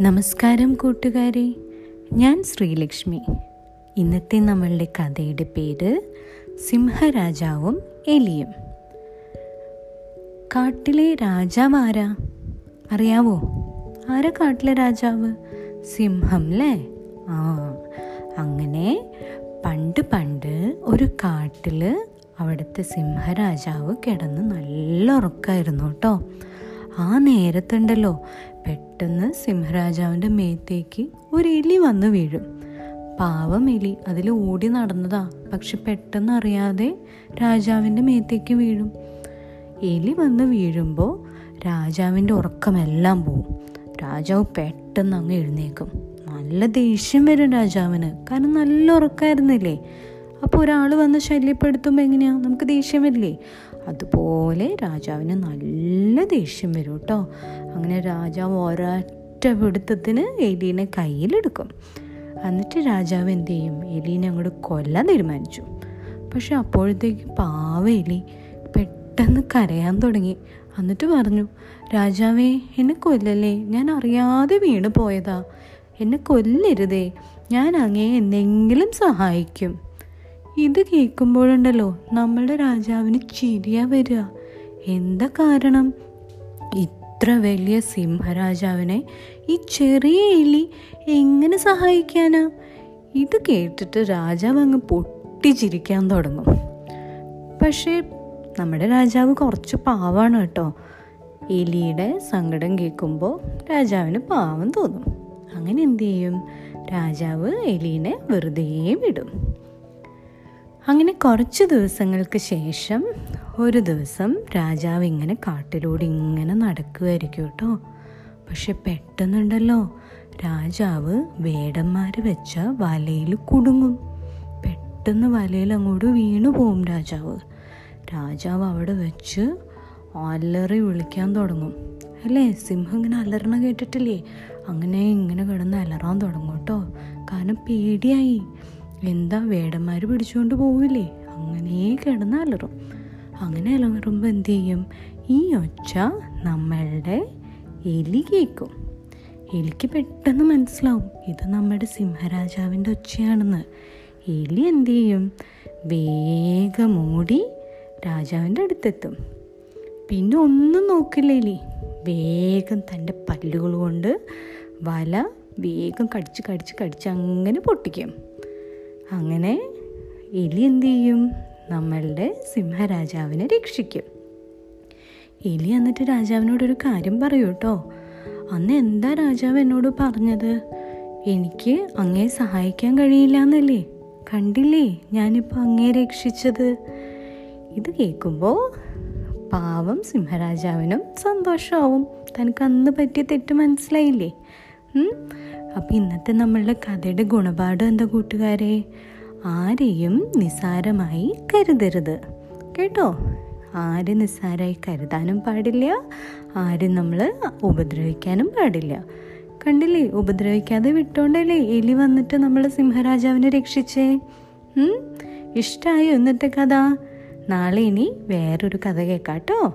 നമസ്കാരം കൂട്ടുകാരെ. ഞാൻ ശ്രീലക്ഷ്മി. ഇന്നത്തെ നമ്മളുടെ കഥയുടെ പേര് സിംഹരാജാവും എലിയും. കാട്ടിലെ രാജാവ് ആരാ? അറിയാവോ? ആരാ കാട്ടിലെ രാജാവ്? സിംഹം അല്ലേ ആ അങ്ങനെ പണ്ട് പണ്ട് ഒരു കാട്ടിൽ അവിടുത്തെ സിംഹരാജാവ് കിടന്ന് നല്ല ഉറക്കമായിരുന്നു കേട്ടോ. ആ നേരത്തുണ്ടല്ലോ പെട്ടെന്ന് സിംഹരാജാവിന്റെ മേത്തേക്ക് ഒരു എലി വന്ന് വീഴും. പാവം എലി അതിൽ ഓടി നടന്നതാ. പക്ഷെ പെട്ടെന്ന് അറിയാതെ രാജാവിന്റെ മേത്തേക്ക് വീഴും. എലി വന്ന് വീഴുമ്പോൾ രാജാവിന്റെ ഉറക്കമെല്ലാം പോവും. രാജാവ് പെട്ടെന്ന് അങ്ങ് എഴുന്നേക്കും. നല്ല ദേഷ്യം വരും രാജാവിന്. കാരണം നല്ല ഉറക്കമായിരുന്നില്ലേ അപ്പോൾ ഒരാൾ വന്ന് ശല്യപ്പെടുത്തുമ്പോൾ എങ്ങനെയാണ് നമുക്ക് ദേഷ്യം വരില്ലേ? അതുപോലെ രാജാവിന് നല്ല ദേഷ്യം വരും കേട്ടോ. അങ്ങനെ രാജാവ് ഒരൊറ്റ പിടുത്തത്തിന് എലീനെ കയ്യിലെടുക്കും. എന്നിട്ട് രാജാവ് എന്ത് ചെയ്യും? എലീനെ അങ്ങോട്ട് കൊല്ലാൻ തീരുമാനിച്ചു. പക്ഷെ അപ്പോഴത്തേക്ക് പാവ എലി പെട്ടെന്ന് കരയാൻ തുടങ്ങി. എന്നിട്ട് പറഞ്ഞു രാജാവേ എന്നെ കൊല്ലല്ലേ? ഞാൻ അറിയാതെ വീണ് പോയതാ എന്നെ കൊല്ലരുതേ. ഞാൻ അങ്ങേ എന്തെങ്കിലും സഹായിക്കും. ഇത് കേൾക്കുമ്പോഴുണ്ടല്ലോ നമ്മളുടെ രാജാവിന് ചിരിയാ വരിക. എന്താ കാരണം? ഇത്ര വലിയ സിംഹരാജാവിനെ ഈ ചെറിയ എലി എങ്ങനെ സഹായിക്കാനാ? ഇത് കേട്ടിട്ട് രാജാവ് അങ്ങ് പൊട്ടിച്ചിരിക്കാൻ തുടങ്ങും. പക്ഷേ നമ്മുടെ രാജാവ് കുറച്ച് പാവാണ് കേട്ടോ. എലിയുടെ സങ്കടം കേൾക്കുമ്പോൾ രാജാവിന് പാവം തോന്നും. അങ്ങനെ എന്തു ചെയ്യും? രാജാവ് എലീനെ വെറുതെ വിടും. അങ്ങനെ കുറച്ച് ദിവസങ്ങൾക്ക് ശേഷം ഒരു ദിവസം രാജാവ് ഇങ്ങനെ കാട്ടിലൂടെ ഇങ്ങനെ നടക്കുമായിരിക്കും കേട്ടോ. പക്ഷെ പെട്ടെന്നുണ്ടല്ലോ രാജാവ് വേടന്മാർ വെച്ച വലയിൽ കുടുങ്ങും. പെട്ടെന്ന് വലയിൽ അങ്ങോട്ട് വീണു പോവും രാജാവ്. രാജാവ് അവിടെ വെച്ച് അലറി വിളിക്കാൻ തുടങ്ങും. അല്ലേ? സിംഹം ഇങ്ങനെ അലറണ കേട്ടിട്ടില്ലേ? അങ്ങനെ ഇങ്ങനെ കിടന്ന് അലറാൻ തുടങ്ങും കേട്ടോ. കാരണം പേടിയായി. എന്താ വേടന്മാർ പിടിച്ചുകൊണ്ട് പോവില്ലേ? അങ്ങനെ കിടന്ന് അലറും. അങ്ങനെ അലറുമ്പോൾ എന്ത് ചെയ്യും? ഈ ഒച്ച നമ്മളുടെ എലി കേൾക്കും എലിക്ക് പെട്ടെന്ന് മനസ്സിലാവും ഇത് നമ്മുടെ സിംഹരാജാവിന്റെ ഒച്ചയാണെന്ന്. എലി എന്ത് ചെയ്യും? വേഗം ഓടി രാജാവിന്റെ അടുത്തെത്തും. പിന്നെ ഒന്നും നോക്കില്ല എലി. വേഗം തന്റെ പല്ലുകൾ കൊണ്ട് വല വേഗം കടിച്ച് കടിച്ച് കടിച്ച് അങ്ങനെ പൊട്ടിക്കും. അങ്ങനെ എലി എന്ത് ചെയ്യും? നമ്മളുടെ സിംഹരാജാവിനെ രക്ഷിക്കും. എലി എന്നിട്ട് രാജാവിനോടൊരു കാര്യം പറയൂ കേട്ടോ. അന്ന് എന്താ രാജാവ് എന്നോട് പറഞ്ഞത്? എനിക്ക് അങ്ങേ സഹായിക്കാൻ കഴിയില്ല എന്നല്ലേ? കണ്ടില്ലേ ഞാനിപ്പോൾ അങ്ങേ രക്ഷിച്ചത്? ഇത് കേൾക്കുമ്പോൾ പാവം സിംഹരാജാവിനും സന്തോഷമാവും തനിക്ക് അന്ന് പറ്റിയ തെറ്റ് മനസ്സിലായില്ലേ? അപ്പം ഇന്നത്തെ നമ്മളുടെ കഥയുടെ ഗുണപാഠം എന്താ കൂട്ടുകാരെ? ആരെയും നിസാരമായി കരുതരുത്. കേട്ടോ? ആരും നിസ്സാരമായി കരുതാനും പാടില്ല ആരും നമ്മൾ ഉപദ്രവിക്കാനും പാടില്ല. കണ്ടില്ലേ? ഉപദ്രവിക്കാതെ വിട്ടോണ്ടല്ലേ എലി വന്നിട്ട് നമ്മൾ സിംഹരാജാവിനെ രക്ഷിച്ചേ? ഇഷ്ടമായോ ഇന്നത്തെ കഥ? നാളെ ഇനി വേറൊരു കഥ കേട്ടോ